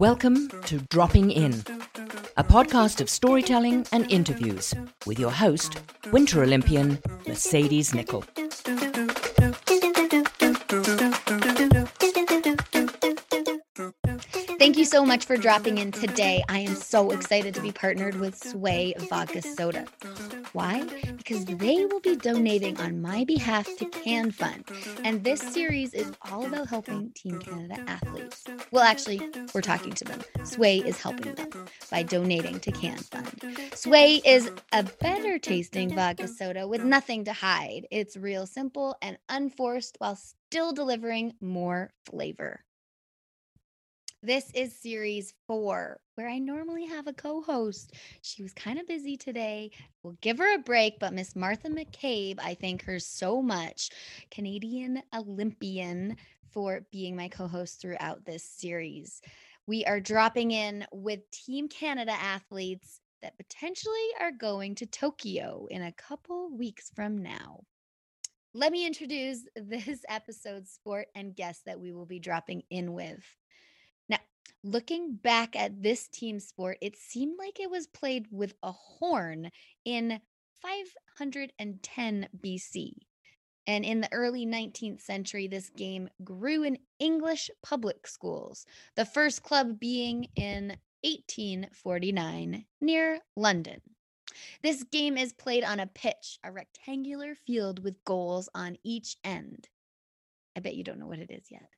Welcome to Dropping In, a podcast of storytelling and interviews with your host, Winter Olympian Mercedes Nicoll. Thank you so much for dropping in today. I am so excited to be partnered with Sway Vodka Soda. Why? Because they will be donating on my behalf to Can Fund. And this series is all about helping Team Canada athletes. Well, actually, we're talking to them. Sway is helping them by donating to Can Fund. Sway is a better tasting vodka soda with nothing to hide. It's real simple and unforced while still delivering more flavor. This is series four, where I normally have a co host. She was kind of busy today. We'll give her a break, but Miss Martha McCabe, I thank her so much, Canadian Olympian, for being my co host throughout this series. We are dropping in with Team Canada athletes that potentially are going to Tokyo in a couple weeks from now. Let me introduce this episode's sport and guest that we will be dropping in with. Looking back at this team sport, it seemed like it was played with a horn in 510 BC. And in the early 19th century, this game grew in English public schools, the first club being in 1849 near London. This game is played on a pitch, a rectangular field with goals on each end. I bet you don't know what it is yet.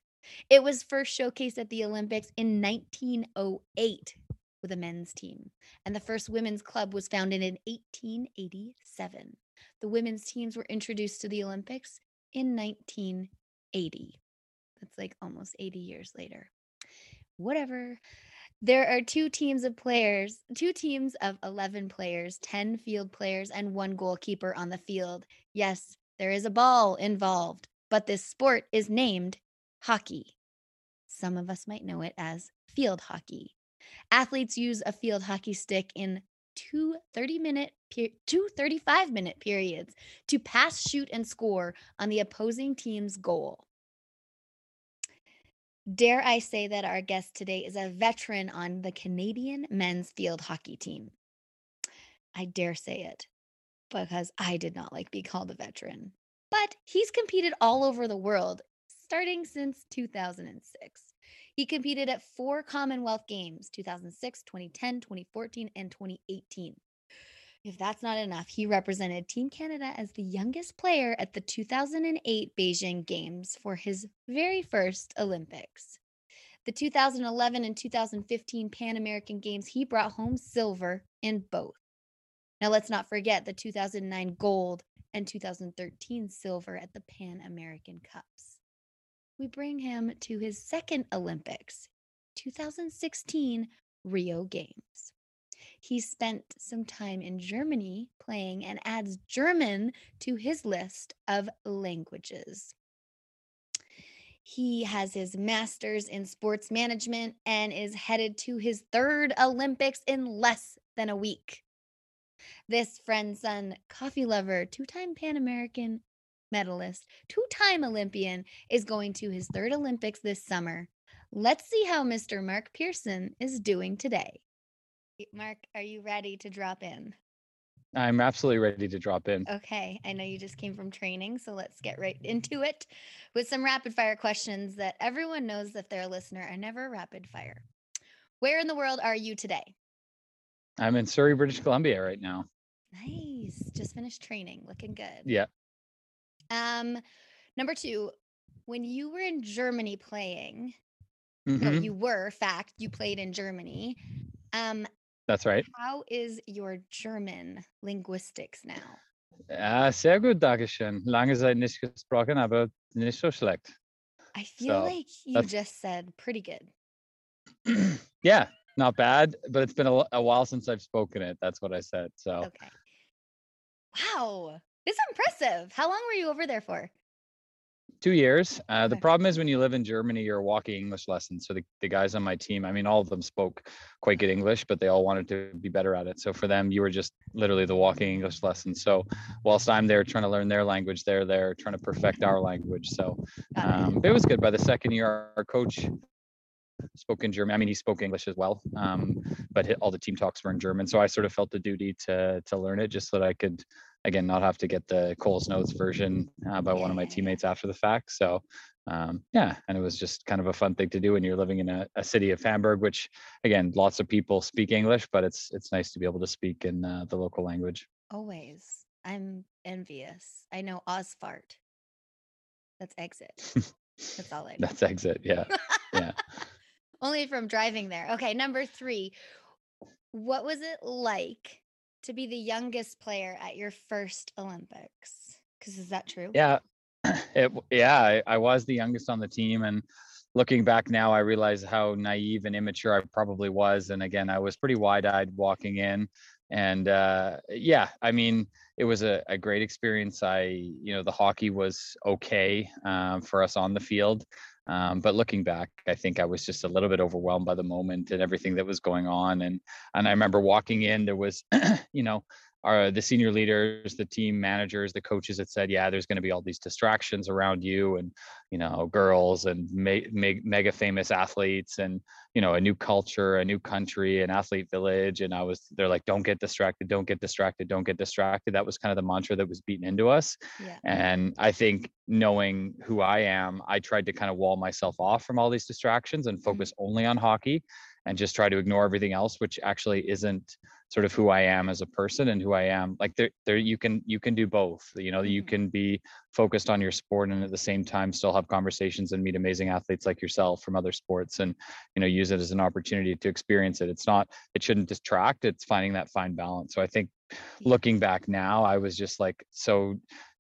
It was first showcased at the Olympics in 1908 with a men's team, and the first women's club was founded in 1887. The women's teams were introduced to the Olympics in 1980. That's like almost 80 years later. Whatever. There are two teams of players, two teams of 11 players, 10 field players, and one goalkeeper on the field. Yes, there is a ball involved, but this sport is named hockey. Some of us might know it as field hockey. Athletes use a field hockey stick in two 30 minute two 35 minute periods to pass shoot and score on the opposing team's goal dare i say that our guest today is a veteran on the canadian men's field hockey team i dare say it because i did not like being called a veteran but he's competed all over the world starting since 2006. He competed at four Commonwealth Games 2006, 2010, 2014, and 2018. If that's not enough, he represented Team Canada as the youngest player at the 2008 Beijing Games for his very first Olympics. The 2011 and 2015 Pan American Games, he brought home silver in both. Now, let's not forget the 2009 gold and 2013 silver at the Pan American Cups we bring him to his second Olympics, 2016 Rio Games. He spent some time in Germany playing and adds German to his list of languages. He has his master's in sports management and is headed to his third Olympics in less than a week. This friend son, coffee lover, two time Pan American medalist, two time Olympian, is going to his third Olympics this summer. Let's see how Mr. Mark Pearson is doing today. Mark, are you ready to drop in? I'm absolutely ready to drop in. Okay. I know you just came from training, so let's get right into it with some rapid fire questions that everyone knows if they're a listener are never rapid fire. Where in the world are you today? I'm in Surrey, British Columbia right now. Nice. Just finished training. Looking good. Yeah. Um, number two, when you were in Germany playing, no, Mhm. you were, fact, you played in Germany. Um, That's right. how is your German linguistics now? Ja, sehr gut, Dankeschön. Lange Zeit nicht gesprochen, aber nicht so schlecht. I feel So, like you just said pretty good. yeah, not bad, but it's been a, a while since I've spoken it. That's what I said. So Okay. Wow. Is impressive. How long were you over there for? two years. Uh, the problem is when you live in Germany, you're a walking English lessons. So the, the guys on my team, I mean, all of them spoke quite good English, but they all wanted to be better at it. So for them, you were just literally the walking English lesson. So whilst I'm there trying to learn their language, they're there trying to perfect our language. So it. um, it was good. By the second year, our coach spoke in German. I mean, he spoke English as well, um, but all the team talks were in German. So I sort of felt the duty to to learn it just so that I could, again, not have to get the Coles Notes version uh, by one of my teammates after the fact. So um, yeah, and it was just kind of a fun thing to do when you're living in a, a city of Hamburg, which again, lots of people speak English, but it's it's nice to be able to speak in uh, the local language. Always. I'm envious. I know Ausfahrt. That's exit. That's all I know. That's exit. Yeah, yeah. Only from driving there. Okay, number three. What was it like to be the youngest player at your first Olympics? Because is that true? Yeah, it yeah, I, I was the youngest on the team, and looking back now, I realize how naive and immature I probably was. And again, I was pretty wide-eyed walking in, and uh, yeah, I mean, it was a, a great experience. I, you know, the hockey was okay um, for us on the field. Um, but looking back, I think I was just a little bit overwhelmed by the moment and everything that was going on. And and I remember walking in, there was, you know, our the senior leaders, the team managers, the coaches that said, yeah, there's going to be all these distractions around you, and you know, girls and me- me- mega famous athletes, and you know, a new culture, a new country, an athlete village. And I was, they're like, don't get distracted, don't get distracted, don't get distracted. That was kind of the mantra that was beaten into us. Yeah. And I think knowing who I am, I tried to kind of wall myself off from all these distractions and mm-hmm. focus only on hockey and just try to ignore everything else, which actually isn't sort of who I am as a person and who I am. Like there, there you can you can do both. You know, you Mhm. can be focused on your sport and at the same time still have conversations and meet amazing athletes like yourself from other sports and you know use it as an opportunity to experience it. It's not it shouldn't distract, it's finding that fine balance. So I think looking back now, I was just like so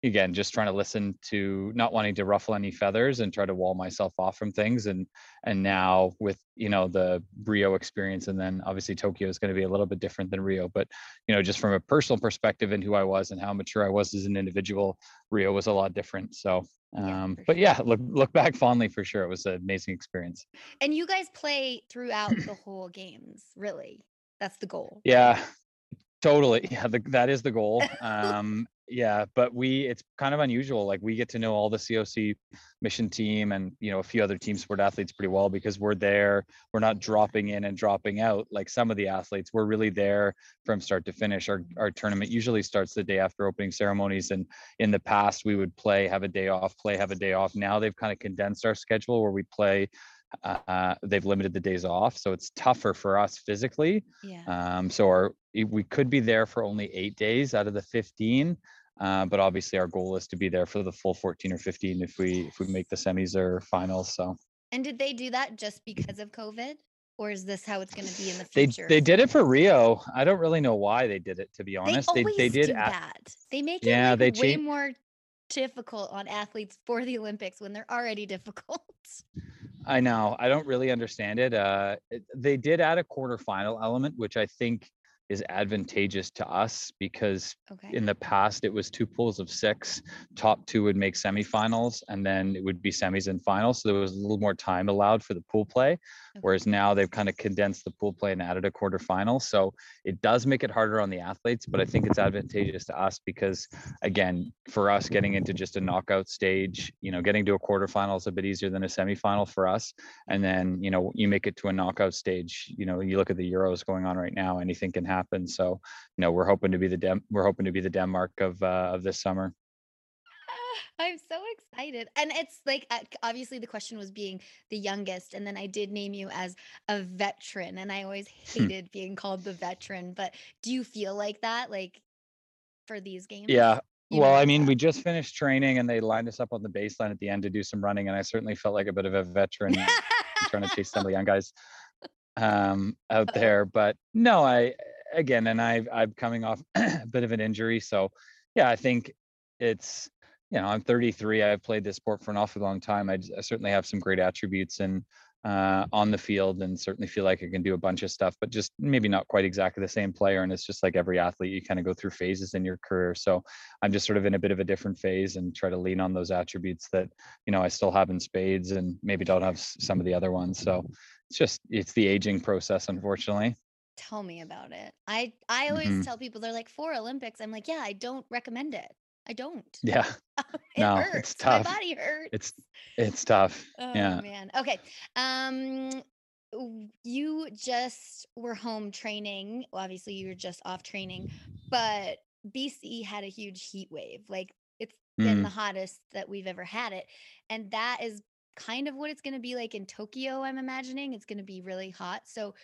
again just trying to listen to not wanting to ruffle any feathers and try to wall myself off from things and and now with you know the rio experience and then obviously tokyo is going to be a little bit different than rio but you know just from a personal perspective and who i was and how mature i was as an individual rio was a lot different so um but yeah look look back fondly for sure it was an amazing experience And you guys play throughout the whole games, really. That's the goal. Yeah, totally. Yeah, the, that is the goal. Um, yeah, but we it's kind of unusual. Like we get to know all the COC mission team and you know a few other team sport athletes pretty well because we're there. We're not dropping in and dropping out like some of the athletes. We're really there from start to finish. Our our tournament usually starts the day after opening ceremonies, and in the past we would play, have a day off, play, have a day off. Now they've kind of condensed our schedule where we play. Uh, they've limited the days off, so it's tougher for us physically. Yeah. Um, so our we could be there for only eight days out of the 15, uh, but obviously our goal is to be there for the full 14 or 15 if we if we make the semis or finals. So And did they do that just because of COVID? Or is this how it's going to be in the they future? they they did it for Rio. I don't really know why they did it to be honest. They always they, did do that. They make Yeah, it like they way chan- more difficult on athletes for the Olympics when they're already difficult. I know. I don't really understand it. Uh, they did add a quarterfinal element, which I think is advantageous to us because Okay. in the past it was two pools of six top two would make semifinals and then it would be semis and finals so there was a little more time allowed for the pool play Okay. whereas now they've kind of condensed the pool play and added a quarterfinal so it does make it harder on the athletes but i think it's advantageous to us because again for us getting into just a knockout stage you know getting to a quarterfinal is a bit easier than a semifinal for us and then you know you make it to a knockout stage you know you look at the euros going on right now anything can happen so you know we're hoping to be the Dem- we're hoping to be the denmark of uh, of this summer I'm so excited. And it's like, uh, obviously, the question was being the youngest. And then I did name you as a veteran. And I always Hmm. hated being called the veteran. But do you feel like that, like for these games? yeah You well i mean that. we just finished training and they lined us up on the baseline at the end to do some running and i certainly felt like a bit of a veteran trying to chase some of the young guys um out there but no i again and i i'm coming off a bit of an injury so yeah i think it's you know, I'm 33. I've played this sport for an awfully long time. I, I certainly have some great attributes and uh, on the field, and certainly feel like I can do a bunch of stuff, but just maybe not quite exactly the same player. And it's just like every athlete, you kind of go through phases in your career. So I'm just sort of in a bit of a different phase and try to lean on those attributes that you know I still have in spades, and maybe don't have some of the other ones. So it's just it's the aging process, unfortunately. Tell me about it. I I always hmm tell people they're like for Olympics. I'm like, yeah, I don't recommend it. I don't. Yeah, It no, it's hurts. My body hurts. It's it's tough. Oh Yeah. man. Okay. Um you just were home training. Well, obviously you were just off training, but BC had a huge heat wave. Like it's been the Mm. hottest that we've ever had it. And that is kind of what it's going to be like in Tokyo, I'm imagining. It's going to be really hot. So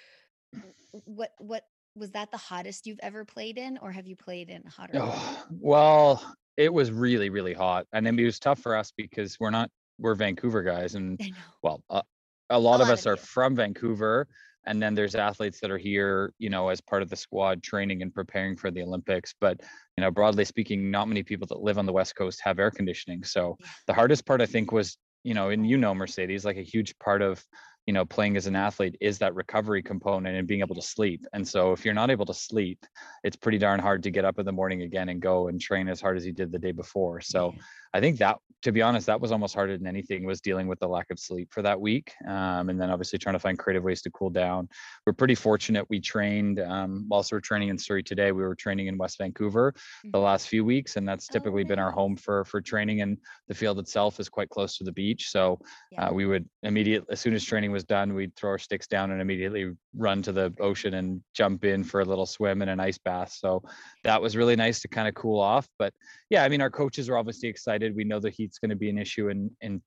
what what was that the hottest you've ever played in or have you played in hotter? Oh, well, it was really, really hot. And then it was tough for us because we're not, we're Vancouver guys. And well, uh, a A lot of us of are you. from Vancouver. And then there's athletes that are here, you know, as part of the squad training and preparing for the Olympics. But, you know, broadly speaking, not many people that live on the West Coast have air conditioning. So Yeah. the hardest part, I think, was, you know, and you know, Mercedes, like a huge part of, you know, playing as an athlete is that recovery component and being able to sleep. And so if you're not able to sleep, it's pretty darn hard to get up in the morning again and go and train as hard as you did the day before. So. I think that, to be honest, that was almost harder than anything was dealing with the lack of sleep for that week. Um, and then obviously trying to find creative ways to cool down. We're pretty fortunate. We trained, um, whilst we're training in Surrey today, we were training in West Vancouver the Mhm. last few weeks. And that's Oh, typically been our home for, for training and the field itself is quite close to the beach. So Yeah. uh, we would immediately, as soon as training was done, we'd throw our sticks down and immediately run to the ocean and jump in for a little swim and an ice bath. So that was really nice to kind of cool off. But yeah, I mean, our coaches were obviously excited. We know the heat's going to be an issue in in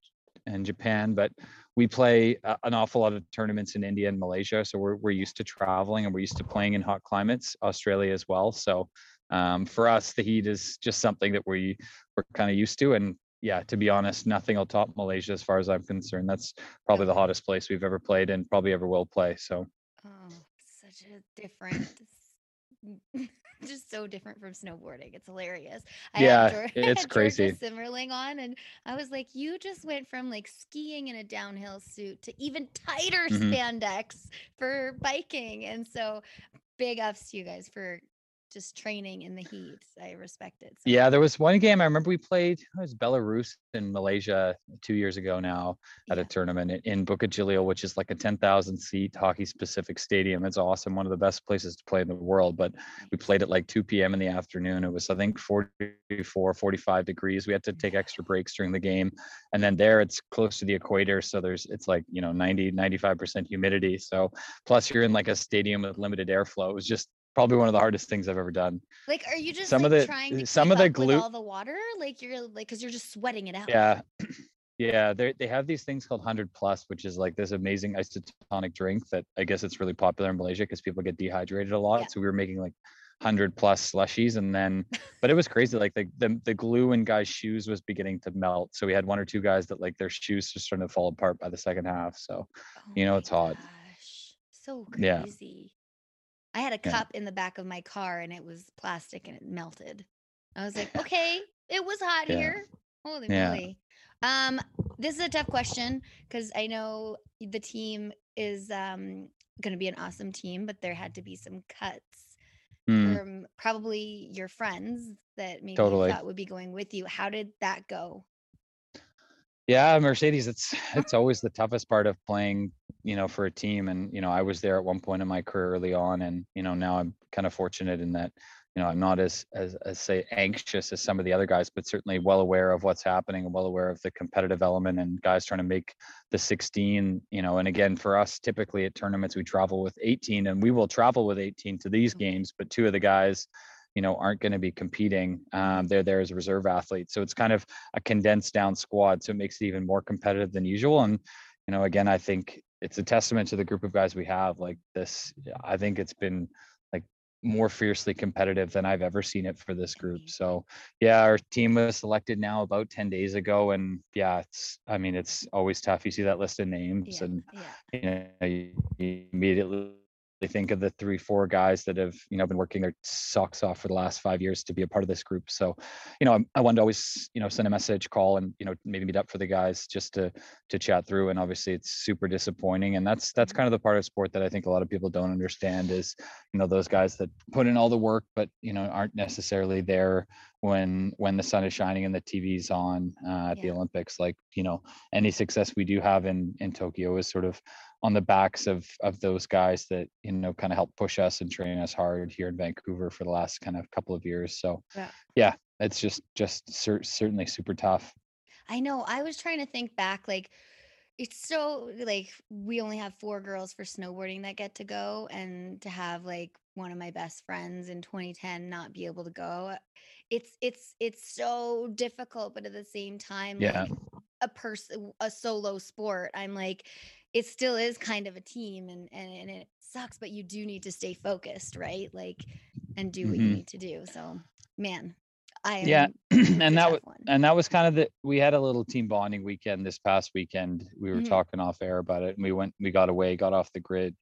in Japan, but we play a- an awful lot of tournaments in India and Malaysia, so we're we're used to traveling and we're used to playing in hot climates. Australia as well. So um, for us, the heat is just something that we we're kind of used to. And yeah, to be honest, nothing will top Malaysia as far as I'm concerned. That's probably the hottest place we've ever played and probably ever will play. So Oh, such a different, just so different from snowboarding. It's hilarious. I yeah, had, Geor- I it's crazy. Simmerling on, and I was like, "You just went from like skiing in a downhill suit to even tighter Mhm. spandex for biking." And so, big ups to you guys for just training in the heat. I respect it. So Yeah, there was one game I remember we played. It was Belarus in Malaysia two years ago now at a tournament in- Jalil, which is like a 10,000 seat hockey specific stadium. It's awesome, one of the best places to play in the world. But we played at like 2 p.m. in the afternoon. It was, I think, 44, 45 degrees. We had to take extra breaks during the game. And then there it's close to the equator. So there's, it's like, you know, 90, 95% humidity. So plus you're in like a stadium with limited airflow. It was just probably one of the hardest things I've ever done. Like, are you just Some like of the- trying to some of the glue- all the water? Like you're like, because you're just sweating it out. Yeah. Yeah, they they have these things called 100 plus, which is like this amazing isotonic drink that I guess it's really popular in Malaysia because people get dehydrated a lot. Yeah. So we were making like 100 plus slushies and then but it was crazy like the, the the glue in guys shoes was beginning to melt so we had one or two guys that like their shoes just starting to fall apart by the second half so Oh You know, it's hot. gosh, So Yeah. I had a Yeah. cup in the back of my car and it was plastic and it melted. I was like, okay, it was hot Yeah. here. Holy Yeah. moly. Um, this is a tough question because I know the team is um gonna be an awesome team, but there had to be some cuts Hmm, from probably your friends that maybe you Totally. thought would be going with you. How did that go? Yeah mercedes it's it's always the toughest part of playing you know for a team and you know i was there at one point in my career early on and you know now i'm kind of fortunate in that you know i'm not as as, as say anxious as some of the other guys but certainly well aware of what's happening and well aware of the competitive element and guys trying to make the 16 you know and again for us typically at tournaments we travel with 18 and we will travel with 18 to these Mhm. games but two of the guys you know aren't going to be competing um, they're there as reserve athletes. So it's kind of a condensed down squad so it makes it even more competitive than usual and you know again i think it's a testament to the group of guys we have like this i think it's been like more fiercely competitive than i've ever seen it for this group. So yeah our team was selected now about 10 days ago and yeah it's i mean it's always tough. You see that list of names Yeah, and yeah. you know you, you immediately think of the three, four guys that have, you know, been working their socks off for the last five years to be a part of this group. So, you know, I, I wanted to always, you know, send a message, call, and you know, maybe meet up for the guys just to to chat through. And obviously, it's super disappointing, and that's that's kind of the part of sport that I think a lot of people don't understand is, you know, those guys that put in all the work, but you know, aren't necessarily there when when the sun is shining and the TV's on uh, at yeah. the Olympics. Like, you know, any success we do have in in Tokyo is sort of on the backs of of those guys that you know kind of help push us and train us hard here in Vancouver for the last kind of couple of years. So yeah, yeah it's just just cer- certainly super tough. I know. I was trying to think back, like it's so like we only have four girls for snowboarding that get to go, and to have like one of my best friends in 2010 not be able to go uh, it's it's it's so difficult but at the same time yeah like, a person a solo sport i'm like it still is kind of a team and, and and it sucks but you do need to stay focused right like and do what mm-hmm. you need to do so man I yeah and that was and that was kind of the we had a little team bonding weekend this past weekend we were mm-hmm. talking off air about it and we went we got away got off the grid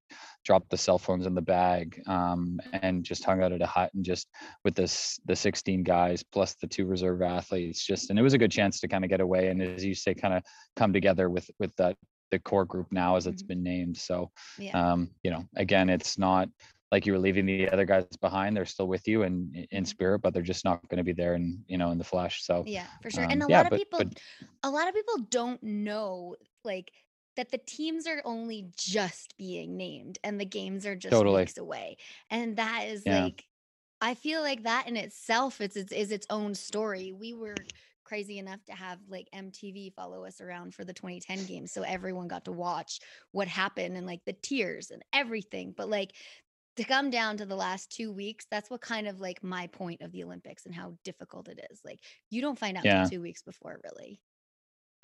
dropped the cell phones in the bag um, and just hung out at a hut and just with this the 16 guys plus the two reserve athletes just and it was a good chance to kind of get away and as you say kind of come together with with that the core group now as it's mm-hmm. been named. So, yeah. um, you know, again, it's not like you were leaving the other guys behind. They're still with you and in mm-hmm. spirit, but they're just not going to be there and you know in the flesh. So yeah, for sure. Um, and a yeah, lot of but, people, but, a lot of people don't know like that the teams are only just being named and the games are just totally. weeks away, and that is yeah. like. I feel like that in itself is, is, is its own story. We were crazy enough to have like MTV follow us around for the 2010 games. So everyone got to watch what happened and like the tears and everything. But like to come down to the last two weeks, that's what kind of like my point of the Olympics and how difficult it is. Like you don't find out yeah. two weeks before, really.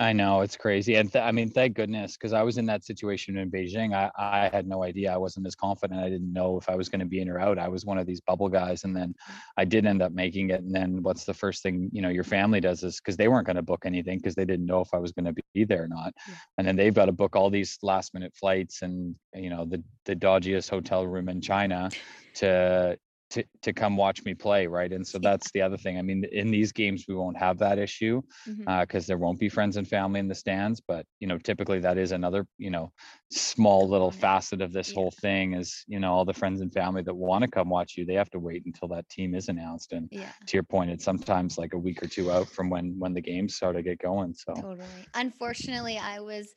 I know it's crazy, and th- I mean, thank goodness, because I was in that situation in Beijing. I I had no idea. I wasn't as confident. I didn't know if I was going to be in or out. I was one of these bubble guys, and then I did end up making it. And then what's the first thing you know your family does is because they weren't going to book anything because they didn't know if I was going to be there or not. Yeah. And then they've got to book all these last minute flights and you know the the dodgiest hotel room in China to to to come watch me play right and so that's the other thing i mean in these games we won't have that issue because mm-hmm. uh, there won't be friends and family in the stands but you know typically that is another you know small little facet of this yeah. whole thing is you know all the friends and family that want to come watch you they have to wait until that team is announced and yeah. to your point it's sometimes like a week or two out from when when the games start to get going so totally unfortunately i was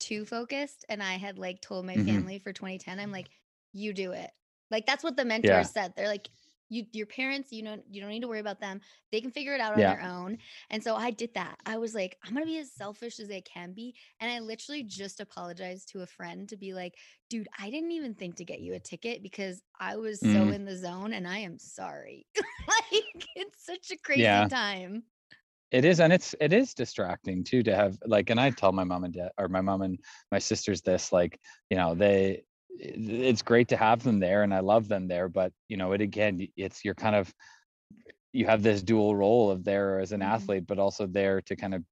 too focused and i had like told my mm-hmm. family for 2010 i'm like you do it like that's what the mentors yeah. said. They're like, you your parents, you know, you don't need to worry about them. They can figure it out on yeah. their own. And so I did that. I was like, I'm gonna be as selfish as I can be. And I literally just apologized to a friend to be like, dude, I didn't even think to get you a ticket because I was mm. so in the zone and I am sorry. like it's such a crazy yeah. time. It is, and it's it is distracting too to have like, and I tell my mom and dad or my mom and my sisters this, like, you know, they it's great to have them there and I love them there, but you know, it again, it's you're kind of you have this dual role of there as an mm-hmm. athlete, but also there to kind of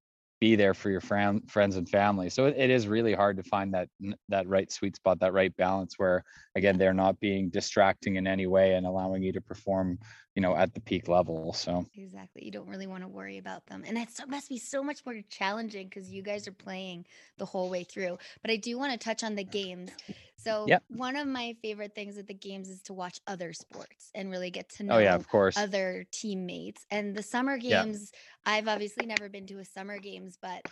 be there for your friend, friends and family. So it, it is really hard to find that that right sweet spot, that right balance where again they're not being distracting in any way and allowing you to perform, you know, at the peak level. So exactly, you don't really want to worry about them, and it must be so much more challenging because you guys are playing the whole way through. But I do want to touch on the games. So yep. one of my favorite things at the games is to watch other sports and really get to know oh, yeah, of course. other teammates. And the summer games, yeah. I've obviously never been to a summer games, but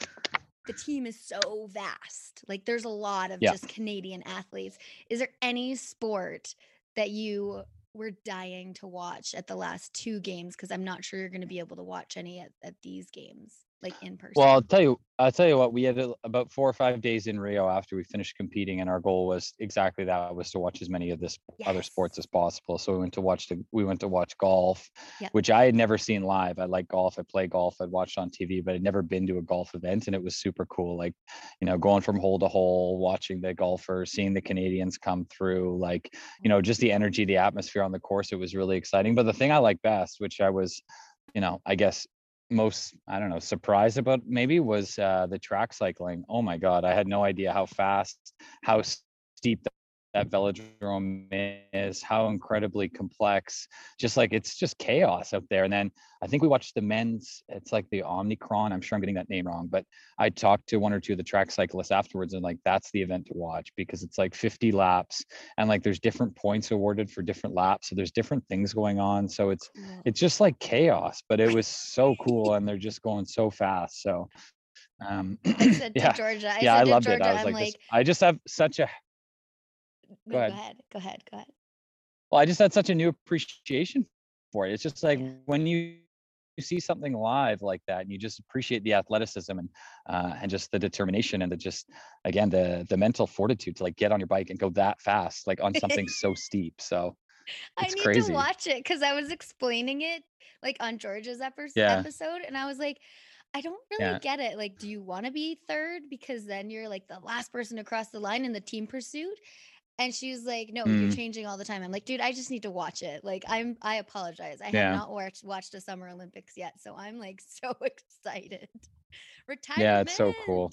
the team is so vast. Like there's a lot of yeah. just Canadian athletes. Is there any sport that you were dying to watch at the last two games? Because I'm not sure you're going to be able to watch any at, at these games like in person? Well, I'll tell you, I'll tell you what, we had a, about four or five days in Rio after we finished competing, and our goal was exactly that was to watch as many of this yes. other sports as possible. So we went to watch the we went to watch golf, yep. which I had never seen live. I like golf, I play golf, I'd watched on TV, but I'd never been to a golf event, and it was super cool. Like, you know, going from hole to hole, watching the golfers, seeing the Canadians come through, like, you know, just the energy, the atmosphere on the course, it was really exciting. But the thing I like best, which I was you know, I guess most i don't know surprised about maybe was uh the track cycling. Oh my god i had no idea how fast how steep that velodrome is, how incredibly complex. Just like it's just chaos out there. And then I think we watched the men's. It's like the Omnicron. I'm sure I'm getting that name wrong, but I talked to one or two of the track cyclists afterwards, and like that's the event to watch because it's like 50 laps, and like there's different points awarded for different laps. So there's different things going on. So it's it's just like chaos, but it was so cool, and they're just going so fast. So um I said yeah Georgia. I yeah i loved Georgia, it i was I'm like, this, i just have such a go, go ahead. ahead. Go ahead. Go ahead. Well, I just had such a new appreciation for it. It's just like yeah. when you you see something live like that and you just appreciate the athleticism and uh, and just the determination and the just again the the mental fortitude to like get on your bike and go that fast like on something so steep so i need crazy. to watch it because i was explaining it like on george's episode yeah. episode and i was like I don't really yeah. get it. Like, do you want to be third because then you're like the last person to cross the line in the team pursuit? And she was like, "No, mm. you're changing all the time." I'm like, "Dude, I just need to watch it." Like, I'm I apologize. I yeah. have not watched watched the Summer Olympics yet, so I'm like so excited. Retirement. Yeah, it's so cool.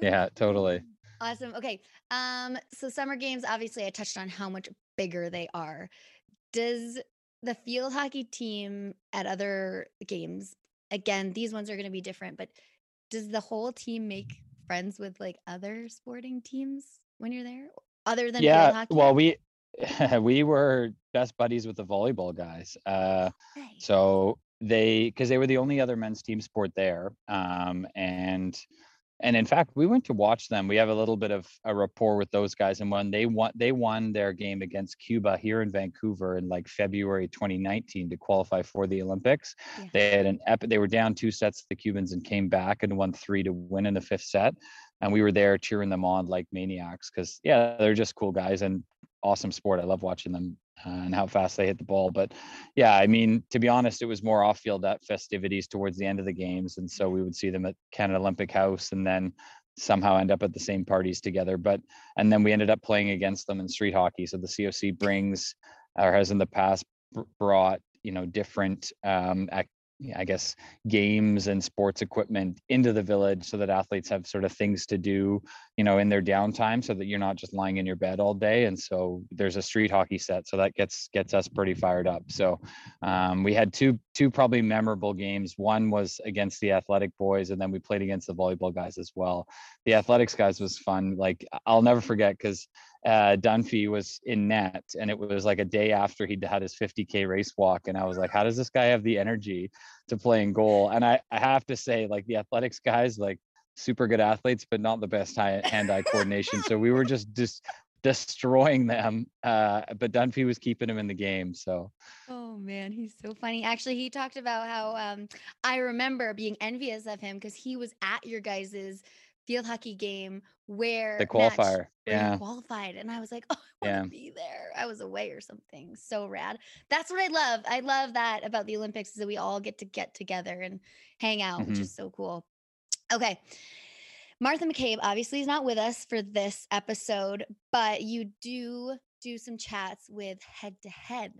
yeah, totally. Awesome. Okay. Um so summer games obviously I touched on how much bigger they are. Does the field hockey team at other games again, these ones are going to be different, but does the whole team make friends with like other sporting teams when you're there? Other than yeah well we we were best buddies with the volleyball guys uh nice. so they because they were the only other men's team sport there um and and in fact we went to watch them we have a little bit of a rapport with those guys and when they won they won their game against cuba here in vancouver in like february 2019 to qualify for the olympics yeah. they had an epic they were down two sets to the cubans and came back and won three to win in the fifth set and we were there cheering them on like maniacs because yeah they're just cool guys and awesome sport. I love watching them uh, and how fast they hit the ball but yeah i mean to be honest it was more off field festivities towards the end of the games and so we would see them at canada olympic house and then somehow end up at the same parties together but and then we ended up playing against them in street hockey so the coc brings or has in the past brought you know different um, I guess, games and sports equipment into the village so that athletes have sort of things to do, you know, in their downtime so that you're not just lying in your bed all day. And so there's a street hockey set. So that gets gets us pretty fired up. So um, we had two two probably memorable games. One was against the athletic boys, and then we played against the volleyball guys as well. The athletics guys was fun. Like I'll never forget because uh, Dunfee was in net, and it was like a day after he'd had his 50k race walk, and I was like, how does this guy have the energy to play in goal? And I, I have to say, like the athletics guys, like super good athletes, but not the best hand-eye coordination. So we were just just destroying them. Uh, but Dunfee was keeping him in the game. So. Oh man, he's so funny. Actually, he talked about how um, I remember being envious of him because he was at your guys's field hockey game where the qualifier, yeah, qualified, and I was like, oh, I want to yeah. be there. I was away or something. So rad. That's what I love. I love that about the Olympics is that we all get to get together and hang out, mm-hmm. which is so cool. Okay. Martha McCabe obviously is not with us for this episode, but you do do some chats with head to head.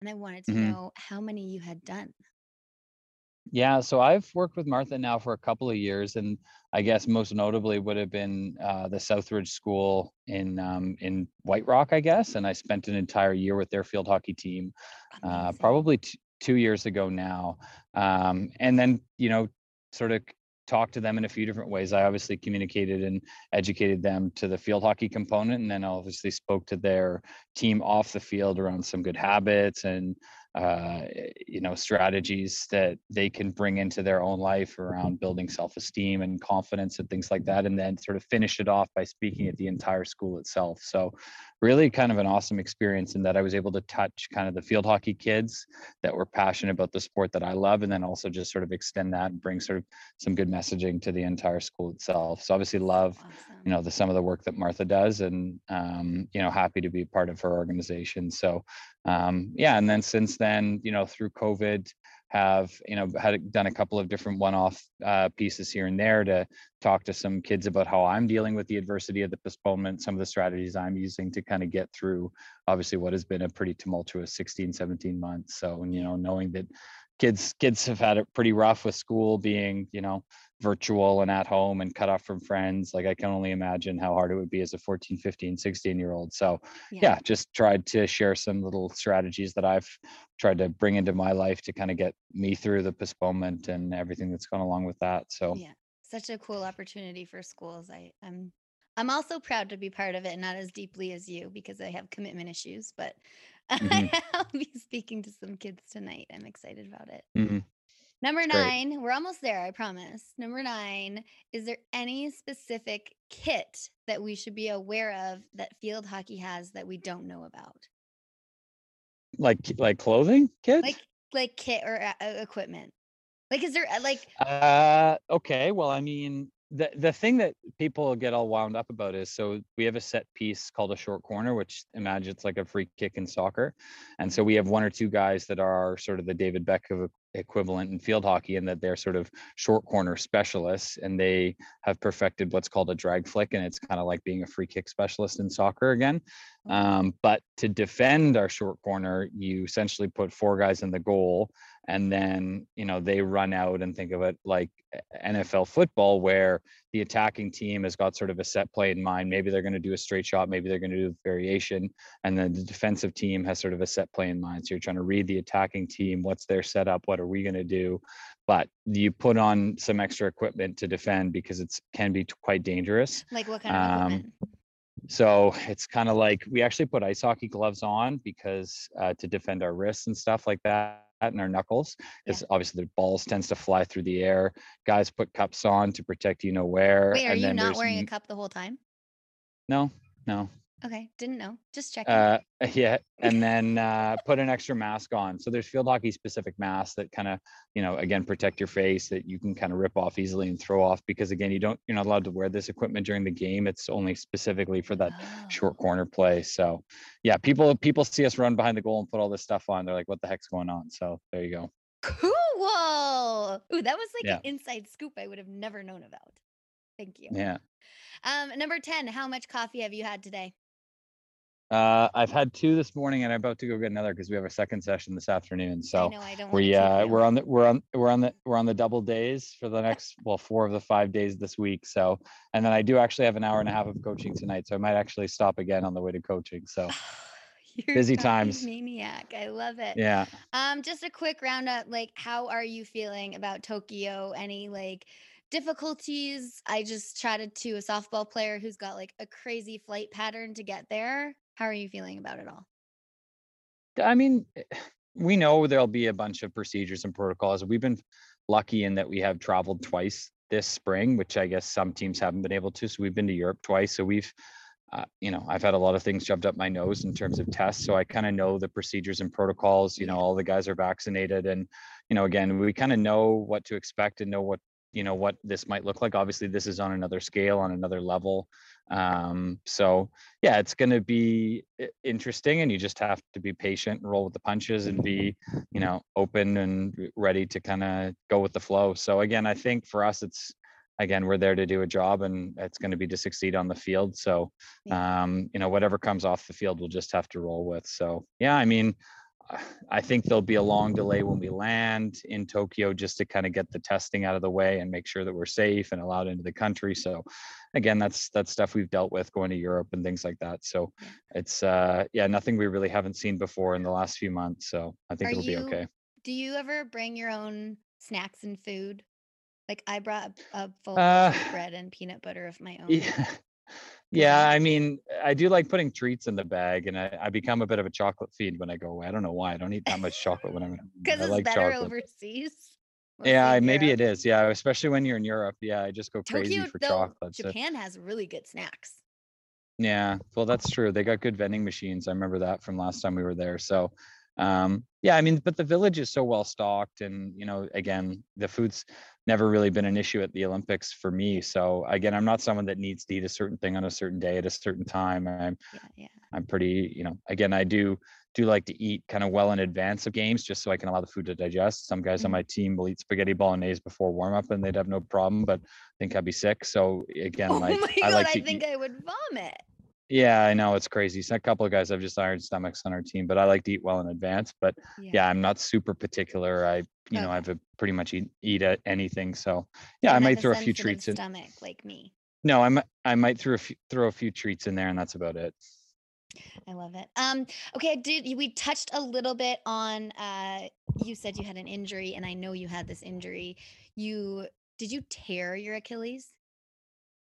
And I wanted to mm-hmm. know how many you had done. Yeah, so I've worked with Martha now for a couple of years, and I guess most notably would have been uh, the Southridge School in um, in White Rock, I guess. And I spent an entire year with their field hockey team, uh, probably t- two years ago now. Um, and then you know, sort of talked to them in a few different ways. I obviously communicated and educated them to the field hockey component, and then obviously spoke to their team off the field around some good habits and uh, you know strategies that they can bring into their own life around building self-esteem and confidence and things like that and then sort of finish it off by speaking at the entire school itself. So really kind of an awesome experience in that i was able to touch kind of the field hockey kids that were passionate about the sport that i love and then also just sort of extend that and bring sort of some good messaging to the entire school itself. So obviously love awesome. you know the some of the work that martha does and um, you know happy to be part of her organization. So um, yeah and then since then you know through covid have you know had done a couple of different one-off uh, pieces here and there to talk to some kids about how i'm dealing with the adversity of the postponement some of the strategies i'm using to kind of get through obviously what has been a pretty tumultuous 16 17 months. So you know knowing that kids kids have had it pretty rough with school being you know virtual and at home and cut off from friends like i can only imagine how hard it would be as a 14 15 16 year old so yeah. yeah. just tried to share some little strategies that i've tried to bring into my life to kind of get me through the postponement and everything that's gone along with that so yeah such a cool opportunity for schools i i'm i'm also proud to be part of it not as deeply as you because i have commitment issues but mm-hmm. i'll be speaking to some kids tonight i'm excited about it mm-hmm. Number nine, Great. we're almost there, I promise. Number nine, is there any specific kit that we should be aware of that field hockey has that we don't know about? Like like clothing kit? Like like kit or uh, equipment. Like is there uh, like uh okay, well I mean the the thing that people get all wound up about is so we have a set piece called a short corner which imagine it's like a free kick in soccer. And so we have one or two guys that are sort of the david beckham equivalent in field hockey and that they're sort of short corner specialists and they have perfected what's called a drag flick and it's kind of like being a free kick specialist in soccer again. Um, but to defend our short corner you essentially put four guys in the goal and then you know they run out and think of it like NFL football where the attacking team has got sort of a set play in mind. Maybe they're going to do a straight shot maybe they're going to do a variation and then the defensive team has sort of a set play in mind. So you're trying to read the attacking team what's their setup what are we going to do? But you put on some extra equipment to defend because it can be quite dangerous. Like what kind of um, equipment? so it's kind of like we actually put ice hockey gloves on because uh, to defend our wrists and stuff like that and our knuckles because yeah. obviously the balls tends to fly through the air. Guys put cups on to protect you know where wait are you not wearing a cup the whole time? No no Okay, didn't know. Just checking. Uh, yeah, and then uh, put an extra mask on. So there's field hockey specific masks that kind of, you know, again protect your face that you can kind of rip off easily and throw off because again you don't you're not allowed to wear this equipment during the game. It's only specifically for that oh. short corner play. So yeah, people people see us run behind the goal and put all this stuff on. They're like, what the heck's going on? So there you go. Cool. Ooh, that was like yeah. an inside scoop I would have never known about. Thank you. Yeah. Um, number 10, how much coffee have you had today? Uh, I've had two this morning, and I'm about to go get another because we have a second session this afternoon. So know, we uh, we're on the we're on we're on the we're on the double days for the next well four of the five days this week. So and then I do actually have an hour and a half of coaching tonight, so I might actually stop again on the way to coaching. So You're busy times. Maniac, I love it. Yeah. Um, just a quick roundup. Like, how are you feeling about Tokyo? Any like difficulties? I just chatted to a softball player who's got like a crazy flight pattern to get there. How are you feeling about it all? I mean, eh, we know there'll be a bunch of procedures and protocols. We've been lucky in that we have traveled twice this spring, which I guess some teams haven't been able to. So we've been to Europe twice. So we've, uh, you know, I've had a lot of things shoved up my nose in terms of tests. So I kind of know the procedures and protocols. You know, all the guys are vaccinated, and you know, again, we kind of know what to expect and know what you know what this might look like. Obviously, this is on another scale, on another level. Um, so yeah, it's going to be interesting, and you just have to be patient and roll with the punches and be, you know, open and ready to kind of go with the flow. So again, I think for us, it's again we're there to do a job, and it's going to be to succeed on the field. So um, you know, whatever comes off the field, we'll just have to roll with. So yeah, I mean. I think there'll be a long delay when we land in Tokyo just to kind of get the testing out of the way and make sure that we're safe and allowed into the country. So again, that's that's stuff we've dealt with going to Europe and things like that. So it's uh yeah, nothing we really haven't seen before in the last few months. So I think Are it'll you, be okay. Do you ever bring your own snacks and food? Like I brought a full uh, bread and peanut butter of my own. Yeah. Yeah, mm-hmm. I mean, I do like putting treats in the bag, and I, I become a bit of a chocolate fiend when I go away. I don't know why. I don't eat that much chocolate when I'm. Because it's like better chocolate. overseas. Yeah, maybe it is. Yeah, especially when you're in Europe. Yeah, I just go crazy Tokyo, for though, chocolate. Japan so. has really good snacks. Yeah, well, that's true. They got good vending machines. I remember that from last time we were there. So, um, yeah, I mean, but the village is so well stocked, and you know, again, the food's never really been an issue at the Olympics for me. So again, I'm not someone that needs to eat a certain thing on a certain day at a certain time. I'm yeah, yeah. I'm pretty, you know, again, I do do like to eat kind of well in advance of games just so I can allow the food to digest. Some guys mm-hmm. on my team will eat spaghetti bolognese before warm up and they'd have no problem, but I think I'd be sick. So again, oh like my God, I like I think eat. I would vomit. Yeah, I know it's crazy. So a couple of guys have just iron stomachs on our team, but I like to eat well in advance. But yeah, yeah I'm not super particular. I, you okay. know, I have pretty much eat, eat at anything. So yeah, I might throw a few treats in. Stomach like me. No, I might I might throw a few, throw a few treats in there, and that's about it. I love it. Um, okay, did we touched a little bit on uh you said you had an injury, and I know you had this injury. You did you tear your Achilles?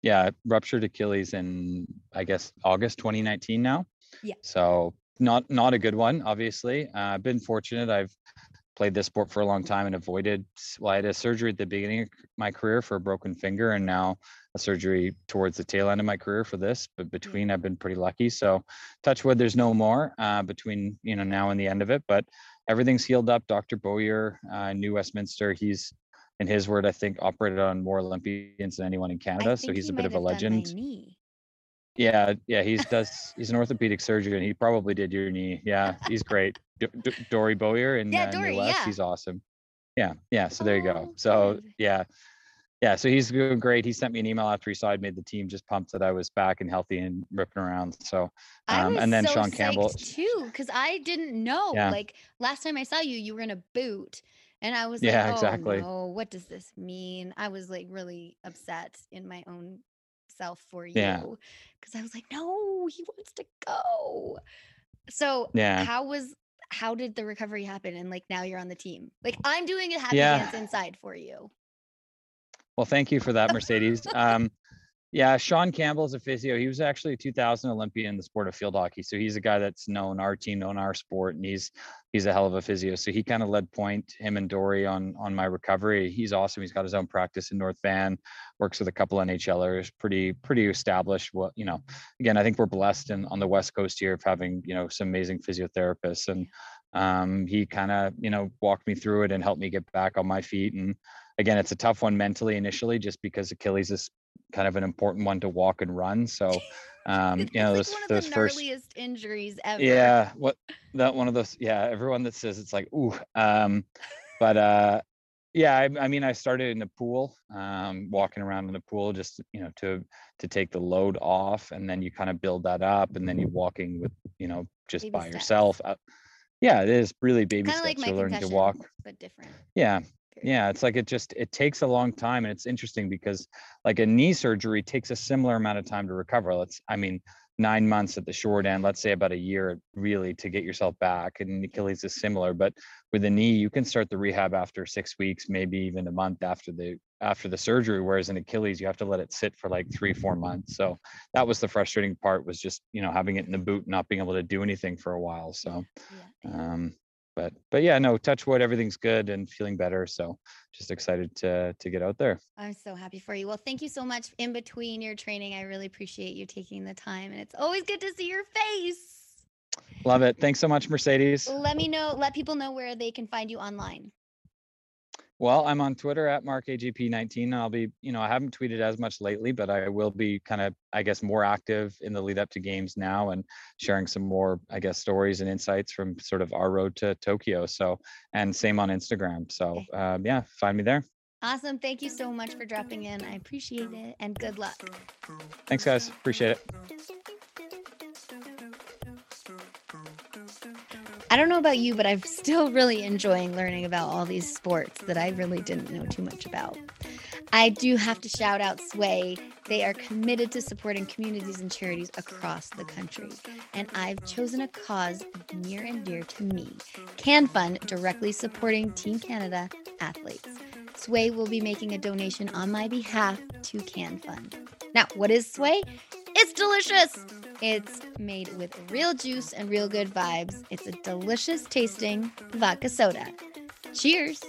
Yeah, ruptured Achilles in I guess August 2019 now. Yeah. So not not a good one, obviously. Uh, I've been fortunate. I've played this sport for a long time and avoided well, I had a surgery at the beginning of my career for a broken finger and now a surgery towards the tail end of my career for this. But between I've been pretty lucky. So touch wood, there's no more uh, between you know now and the end of it. But everything's healed up. Dr. Bowyer, uh, New Westminster, he's in his word, I think operated on more Olympians than anyone in Canada. So he's he a bit of a legend. Yeah, yeah, he's does. He's an orthopedic surgeon. He probably did your knee. Yeah, he's great. D- D- Dory Boyer in yeah, uh, Dory, West. Yeah. He's awesome. Yeah, yeah. So there you go. Oh, so yeah, yeah. So he's doing great. He sent me an email after he saw I'd made the team, just pumped that I was back and healthy and ripping around. So um, and then so Sean Campbell too, because I didn't know. Yeah. Like last time I saw you, you were in a boot. And I was yeah, like, oh, exactly. no, what does this mean? I was like really upset in my own self for you yeah. because I was like, no, he wants to go. So yeah, how was how did the recovery happen? And like now you're on the team. Like I'm doing a happy yeah. dance inside for you. Well, thank you for that, Mercedes. um, yeah, Sean Campbell's a physio. He was actually a 2000 Olympian in the sport of field hockey. So he's a guy that's known our team, known our sport, and he's he's a hell of a physio. So he kind of led point him and Dory on on my recovery. He's awesome. He's got his own practice in North Van, works with a couple NHLers, pretty pretty established. What you know, again, I think we're blessed in on the West Coast here of having you know some amazing physiotherapists, and um, he kind of you know walked me through it and helped me get back on my feet and again, it's a tough one mentally initially, just because Achilles is kind of an important one to walk and run. So, um, you know, those like those first injuries ever. Yeah, what that one of those. Yeah, everyone that says it's like ooh. Um, but uh, yeah, I, I mean, I started in the pool, um, walking around in the pool, just you know, to to take the load off, and then you kind of build that up, and then you're walking with you know just baby by steps. yourself. Uh, yeah, it is really baby Kinda steps. Like you're learning to walk, but different. Yeah, yeah it's like it just it takes a long time and it's interesting because like a knee surgery takes a similar amount of time to recover. Let's i mean nine months at the short end let's say about a year really to get yourself back and achilles is similar but with the knee you can start the rehab after six weeks maybe even a month after the after the surgery whereas in achilles you have to let it sit for like three four months. So that was the frustrating part was just you know having it in the boot not being able to do anything for a while so yeah. um but but yeah no touch wood everything's good and feeling better so just excited to to get out there. I'm so happy for you. Well thank you so much in between your training. I really appreciate you taking the time and it's always good to see your face. Love it. Thanks so much mercedes. Let me know let people know where they can find you online well, I'm on Twitter at MarkAGP19. I'll be, you know, I haven't tweeted as much lately, but I will be kind of, I guess, more active in the lead up to games now and sharing some more, I guess, stories and insights from sort of our road to Tokyo. So, and same on Instagram. So, um, yeah, find me there. Awesome. Thank you so much for dropping in. I appreciate it and good luck. Thanks, guys. Appreciate it. I don't know about you, but I'm still really enjoying learning about all these sports that I really didn't know too much about. I do have to shout out Sway. They are committed to supporting communities and charities across the country. And I've chosen a cause near and dear to me Can Fund, directly supporting Team Canada athletes. Sway will be making a donation on my behalf to Can Fund. Now, what is Sway? It's delicious. It's made with real juice and real good vibes. It's a delicious tasting vodka soda. Cheers.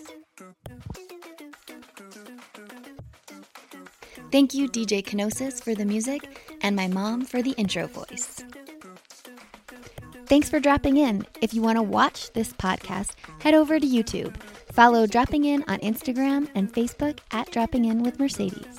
Thank you, DJ Kenosis, for the music, and my mom for the intro voice. Thanks for dropping in. If you want to watch this podcast, head over to YouTube. Follow Dropping In on Instagram and Facebook at Dropping In with Mercedes.